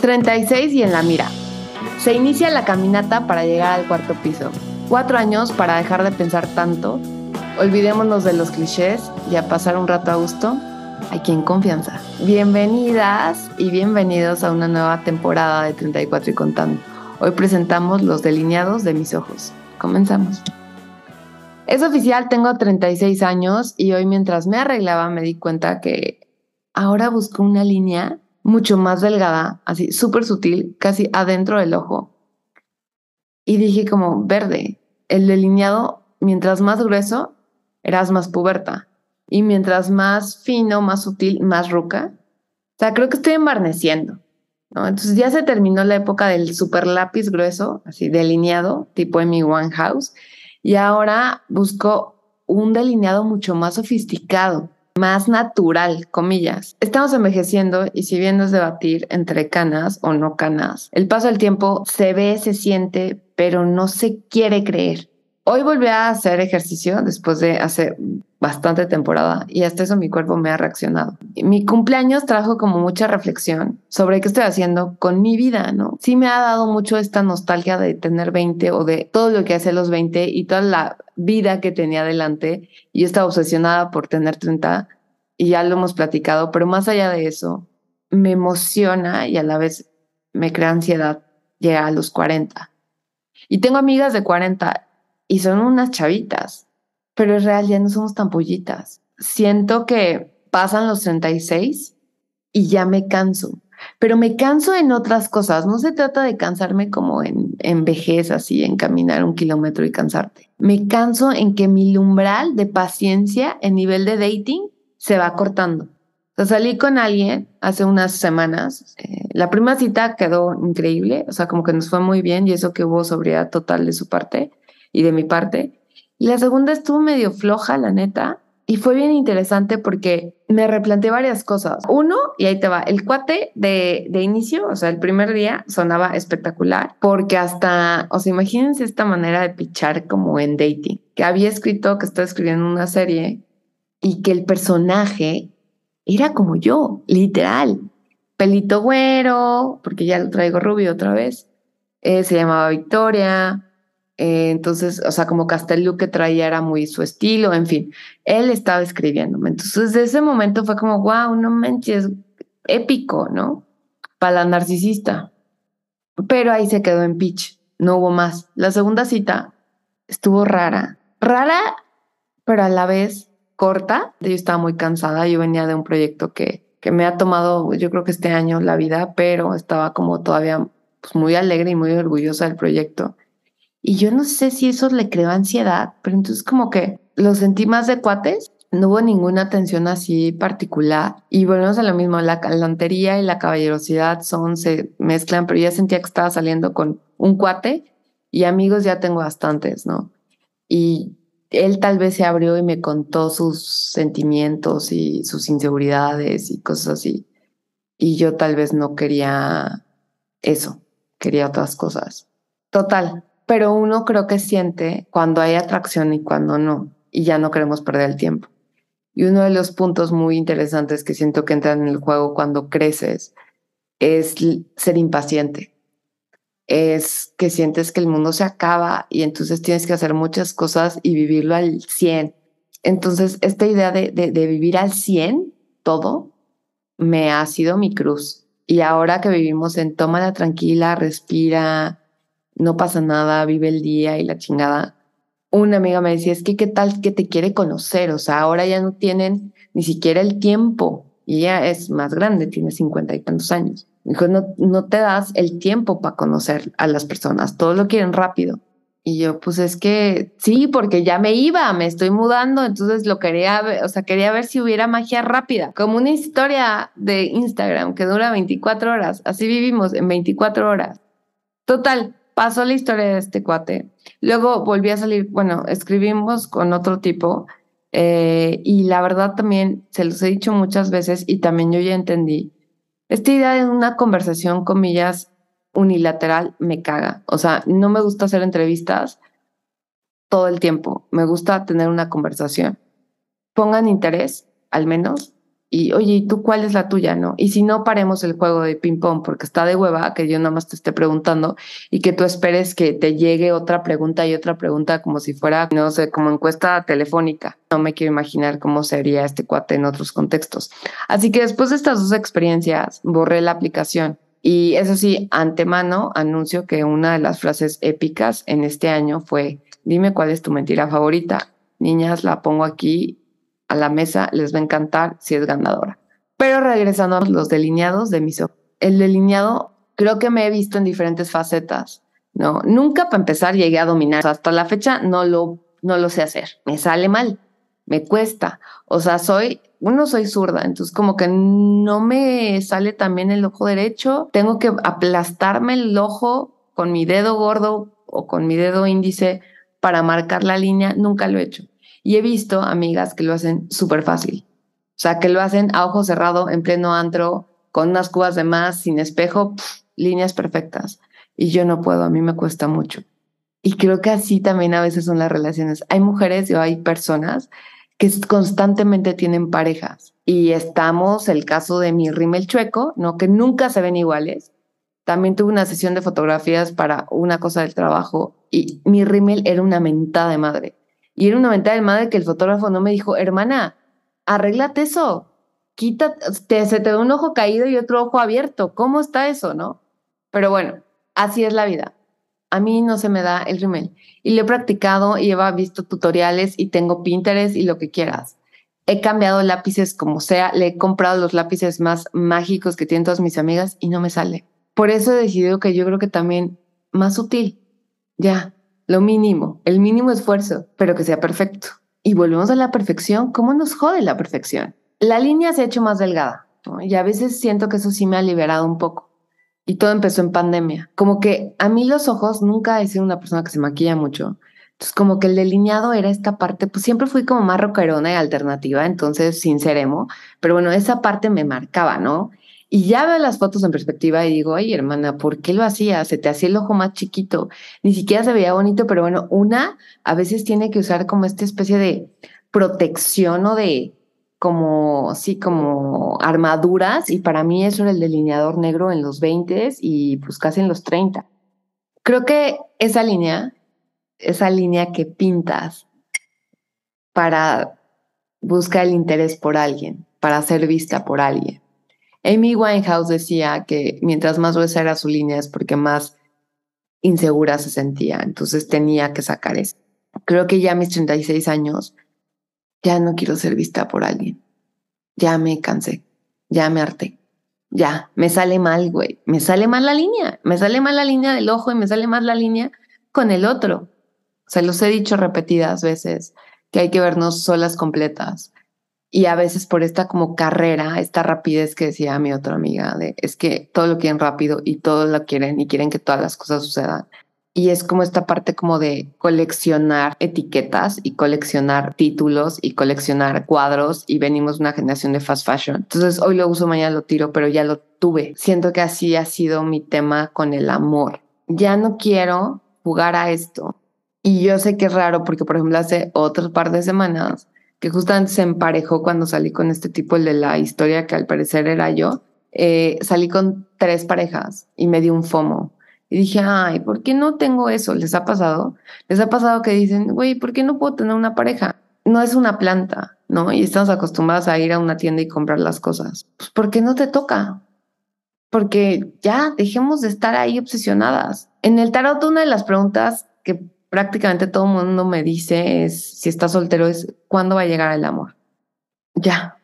36 y en la mira. Se inicia la caminata para llegar al cuarto piso. Cuatro años para dejar de pensar tanto. Olvidémonos de los clichés y a pasar un rato a gusto. Aquí en confianza. Bienvenidas y bienvenidos a una nueva temporada de 34 y contando. Hoy presentamos los delineados de mis ojos. Comenzamos. Es oficial, tengo 36 años y hoy mientras me arreglaba me di cuenta que ahora busco una línea mucho más delgada, así súper sutil, casi adentro del ojo. Y dije como, verde, el delineado, mientras más grueso, eras más puberta. Y mientras más fino, más sutil, más ruca. O sea, creo que estoy embarneciendo. Entonces ya se terminó la época del super lápiz grueso, así delineado, tipo mi One House. Y ahora busco un delineado mucho más sofisticado más natural, comillas. Estamos envejeciendo y si bien no es debatir entre canas o no canas, el paso del tiempo se ve, se siente, pero no se quiere creer. Hoy volví a hacer ejercicio después de hace bastante temporada y hasta eso mi cuerpo me ha reaccionado. Mi cumpleaños trajo como mucha reflexión sobre qué estoy haciendo con mi vida, ¿no? Sí me ha dado mucho esta nostalgia de tener 20 o de todo lo que hace los 20 y toda la vida que tenía delante y estaba obsesionada por tener 30 y ya lo hemos platicado, pero más allá de eso, me emociona y a la vez me crea ansiedad llegar a los 40. Y tengo amigas de 40 y son unas chavitas, pero en realidad no somos tan pollitas. Siento que pasan los 36 y ya me canso, pero me canso en otras cosas. No se trata de cansarme como en, en vejez, así, en caminar un kilómetro y cansarte. Me canso en que mi umbral de paciencia en nivel de dating se va cortando. O sea, salí con alguien hace unas semanas. Eh, la primera cita quedó increíble, o sea, como que nos fue muy bien y eso que hubo sobriedad total de su parte y de mi parte. Y la segunda estuvo medio floja, la neta, y fue bien interesante porque me replanteé varias cosas. Uno, y ahí te va, el cuate de, de inicio, o sea, el primer día sonaba espectacular porque hasta, o sea, imagínense esta manera de pichar como en dating, que había escrito que estaba escribiendo una serie y que el personaje era como yo, literal. Pelito güero, porque ya lo traigo rubio otra vez. Eh, se llamaba Victoria, eh, entonces, o sea, como look que traía era muy su estilo, en fin, él estaba escribiéndome. Entonces, desde ese momento fue como, wow, no manches, épico, ¿no? Para la narcisista. Pero ahí se quedó en pitch, no hubo más. La segunda cita estuvo rara, rara, pero a la vez corta. Yo estaba muy cansada, yo venía de un proyecto que, que me ha tomado, yo creo que este año la vida, pero estaba como todavía pues, muy alegre y muy orgullosa del proyecto. Y yo no sé si eso le creó ansiedad, pero entonces como que lo sentí más de cuates. No hubo ninguna tensión así particular. Y volvemos a lo mismo, la galantería y la caballerosidad son, se mezclan, pero ya sentía que estaba saliendo con un cuate y amigos ya tengo bastantes, ¿no? Y él tal vez se abrió y me contó sus sentimientos y sus inseguridades y cosas así. Y yo tal vez no quería eso, quería otras cosas. Total, pero uno creo que siente cuando hay atracción y cuando no, y ya no queremos perder el tiempo. Y uno de los puntos muy interesantes que siento que entran en el juego cuando creces es ser impaciente. Es que sientes que el mundo se acaba y entonces tienes que hacer muchas cosas y vivirlo al 100. Entonces, esta idea de, vivir al 100 todo me ha sido mi cruz. Y ahora que vivimos en tómala tranquila, respira, no pasa nada, vive el día y la chingada. Una amiga me decía, es que qué tal que te quiere conocer, o sea, ahora ya no tienen ni siquiera el tiempo y ella es más grande, tiene cincuenta y tantos años. Dijo, no, no te das el tiempo para conocer a las personas, todo lo quieren rápido. Y yo, pues es que sí, porque ya me iba, me estoy mudando, entonces lo quería ver, o sea, quería ver si hubiera magia rápida, como una historia de Instagram que dura 24 horas, así vivimos en 24 horas. Total, pasó la historia de este cuate. Luego volví a salir, bueno, escribimos con otro tipo eh, y la verdad también se los he dicho muchas veces y también yo ya entendí. Esta idea de una conversación, comillas, unilateral me caga. O sea, no me gusta hacer entrevistas todo el tiempo. Me gusta tener una conversación. Pongan interés, al menos, y oye, ¿y tú cuál es la tuya? ¿No? Y si no, paremos el juego de ping-pong porque está de hueva que yo nada más te esté preguntando y que tú esperes que te llegue otra pregunta y otra pregunta como si fuera, no sé, como encuesta telefónica. No me quiero imaginar cómo sería este cuate en otros contextos. Así que después de estas dos experiencias, borré la aplicación. Y eso sí, antemano anuncio que una de las frases épicas en este año fue, dime cuál es tu mentira favorita. Niñas, la pongo aquí a la mesa, les va a encantar si es ganadora. Pero regresando a los delineados de mis ojos. El delineado creo que me he visto en diferentes facetas, ¿no? Nunca para empezar llegué a dominar. Hasta la fecha no lo, no lo sé hacer. Me sale mal, me cuesta. O sea, soy, uno soy zurda, entonces como que no me sale también el ojo derecho. Tengo que aplastarme el ojo con mi dedo gordo o con mi dedo índice para marcar la línea. Nunca lo he hecho. Y he visto amigas que lo hacen súper fácil. O sea, que lo hacen a ojo cerrado, en pleno antro, con unas cubas de más, sin espejo, líneas perfectas. Y yo no puedo, a mí me cuesta mucho. Y creo que así también a veces son las relaciones. Hay mujeres o hay personas que constantemente tienen parejas. Y estamos, el caso de mi rímel chueco, ¿no? Que nunca se ven iguales. También tuve una sesión de fotografías para una cosa del trabajo y mi rímel era una mentada de madre. Y era una mentada de madre que el fotógrafo no me dijo, hermana, arréglate eso, quítate, se te ve un ojo caído y otro ojo abierto, ¿cómo está eso, no? Pero bueno, así es la vida. A mí no se me da el rímel. Y lo he practicado y he visto tutoriales y tengo Pinterest y lo que quieras. He cambiado lápices como sea, le he comprado los lápices más mágicos que tienen todas mis amigas y no me sale. Por eso he decidido que yo creo que también más útil. Ya, lo mínimo, el mínimo esfuerzo, pero que sea perfecto. Y volvemos a la perfección. ¿Cómo nos jode la perfección? La línea se ha hecho más delgada y a veces siento que eso sí me ha liberado un poco. Y todo empezó en pandemia. Como que a mí los ojos nunca he sido una persona que se maquilla mucho. Entonces, como que el delineado era esta parte, pues siempre fui como más rockerona y alternativa, entonces sin ser emo, pero bueno, esa parte me marcaba, ¿no? Y ya veo las fotos en perspectiva y digo, ay, hermana, ¿por qué lo hacía? Se te hacía el ojo más chiquito. Ni siquiera se veía bonito, pero bueno, una a veces tiene que usar como esta especie de protección o de como, sí, como armaduras. Y para mí eso era el delineador negro en los 20 y pues casi en los 30. Creo que esa línea, esa línea que pintas para buscar el interés por alguien, para ser vista por alguien Amy Winehouse decía que mientras más gruesa era su línea es porque más insegura se sentía, entonces tenía que sacar eso. Creo que ya a mis 36 años ya no quiero ser vista por alguien. Ya me cansé, ya me harté. Ya, me sale mal, güey. Me sale mal la línea. Me sale mal la línea del ojo y me sale mal la línea con el otro. Se los he dicho repetidas veces que hay que vernos solas completas y a veces por esta como carrera, esta rapidez que decía mi otra amiga, de, es que todo lo quieren rápido y todo lo quieren y quieren que todas las cosas sucedan. Y es como esta parte como de coleccionar etiquetas y coleccionar títulos y coleccionar cuadros y venimos una generación de fast fashion. Entonces hoy lo uso, mañana lo tiro, pero ya lo tuve. Siento que así ha sido mi tema con el amor. Ya no quiero jugar a esto. Y yo sé que es raro porque, por ejemplo, hace otras par de semanas que justamente se emparejó cuando salí con este tipo, el de la historia que al parecer era yo, eh, salí con tres parejas y me di un FOMO. Y dije, ay, ¿por qué no tengo eso? ¿Les ha pasado? ¿Les ha pasado que dicen, güey, ¿por qué no puedo tener una pareja? No es una planta, ¿no? Y estamos acostumbradas a ir a una tienda y comprar las cosas. Pues, ¿por qué no te toca? Porque ya dejemos de estar ahí obsesionadas. En el tarot, una de las preguntas que prácticamente todo el mundo me dice es, si estás soltero, es cuándo va a llegar el amor. Ya,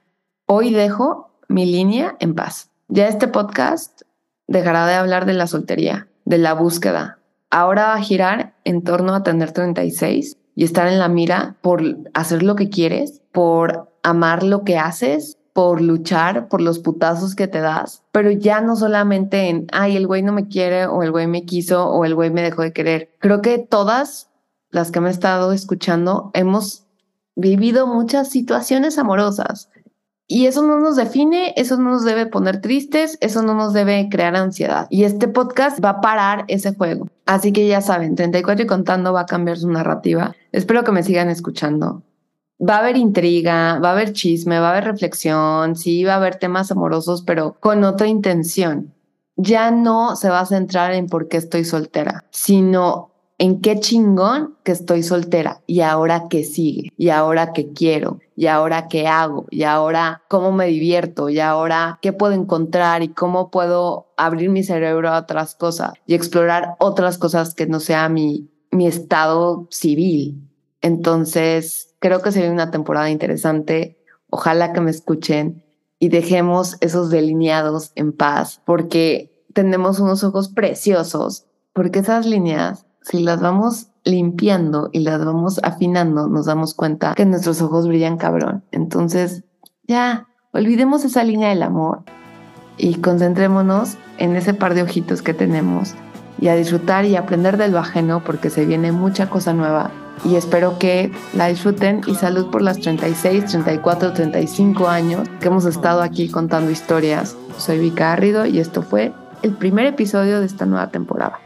hoy dejo mi línea en paz. Ya este podcast dejará de hablar de la soltería, de la búsqueda. Ahora va a girar en torno a tener 36 y estar en la mira por hacer lo que quieres, por amar lo que haces, por luchar por los putazos que te das, pero ya no solamente en, ay, el güey no me quiere o el güey me quiso o el güey me dejó de querer. Creo que todas las que me he estado escuchando hemos vivido muchas situaciones amorosas y eso no nos define, eso no nos debe poner tristes, eso no nos debe crear ansiedad. Y este podcast va a parar ese juego. Así que ya saben, 34 y contando va a cambiar su narrativa. Espero que me sigan escuchando va a haber intriga, va a haber chisme, va a haber reflexión, sí, va a haber temas amorosos, pero con otra intención. Ya no se va a centrar en por qué estoy soltera, sino en qué chingón que estoy soltera y ahora qué sigue y ahora qué quiero y ahora qué hago y ahora cómo me divierto y ahora qué puedo encontrar y cómo puedo abrir mi cerebro a otras cosas y explorar otras cosas que no sea mi, mi estado civil. Entonces, creo que sería una temporada interesante. Ojalá que me escuchen y dejemos esos delineados en paz porque tenemos unos ojos preciosos, porque esas líneas si las vamos limpiando y las vamos afinando, nos damos cuenta que nuestros ojos brillan cabrón. Entonces, ya, olvidemos esa línea del amor y concentrémonos en ese par de ojitos que tenemos y a disfrutar y aprender del lo ajeno porque se viene mucha cosa nueva y espero que la disfruten y salud por las 36, 34, 35 años que hemos estado aquí contando historias. Soy Vika Garrido y esto fue el primer episodio de esta nueva temporada.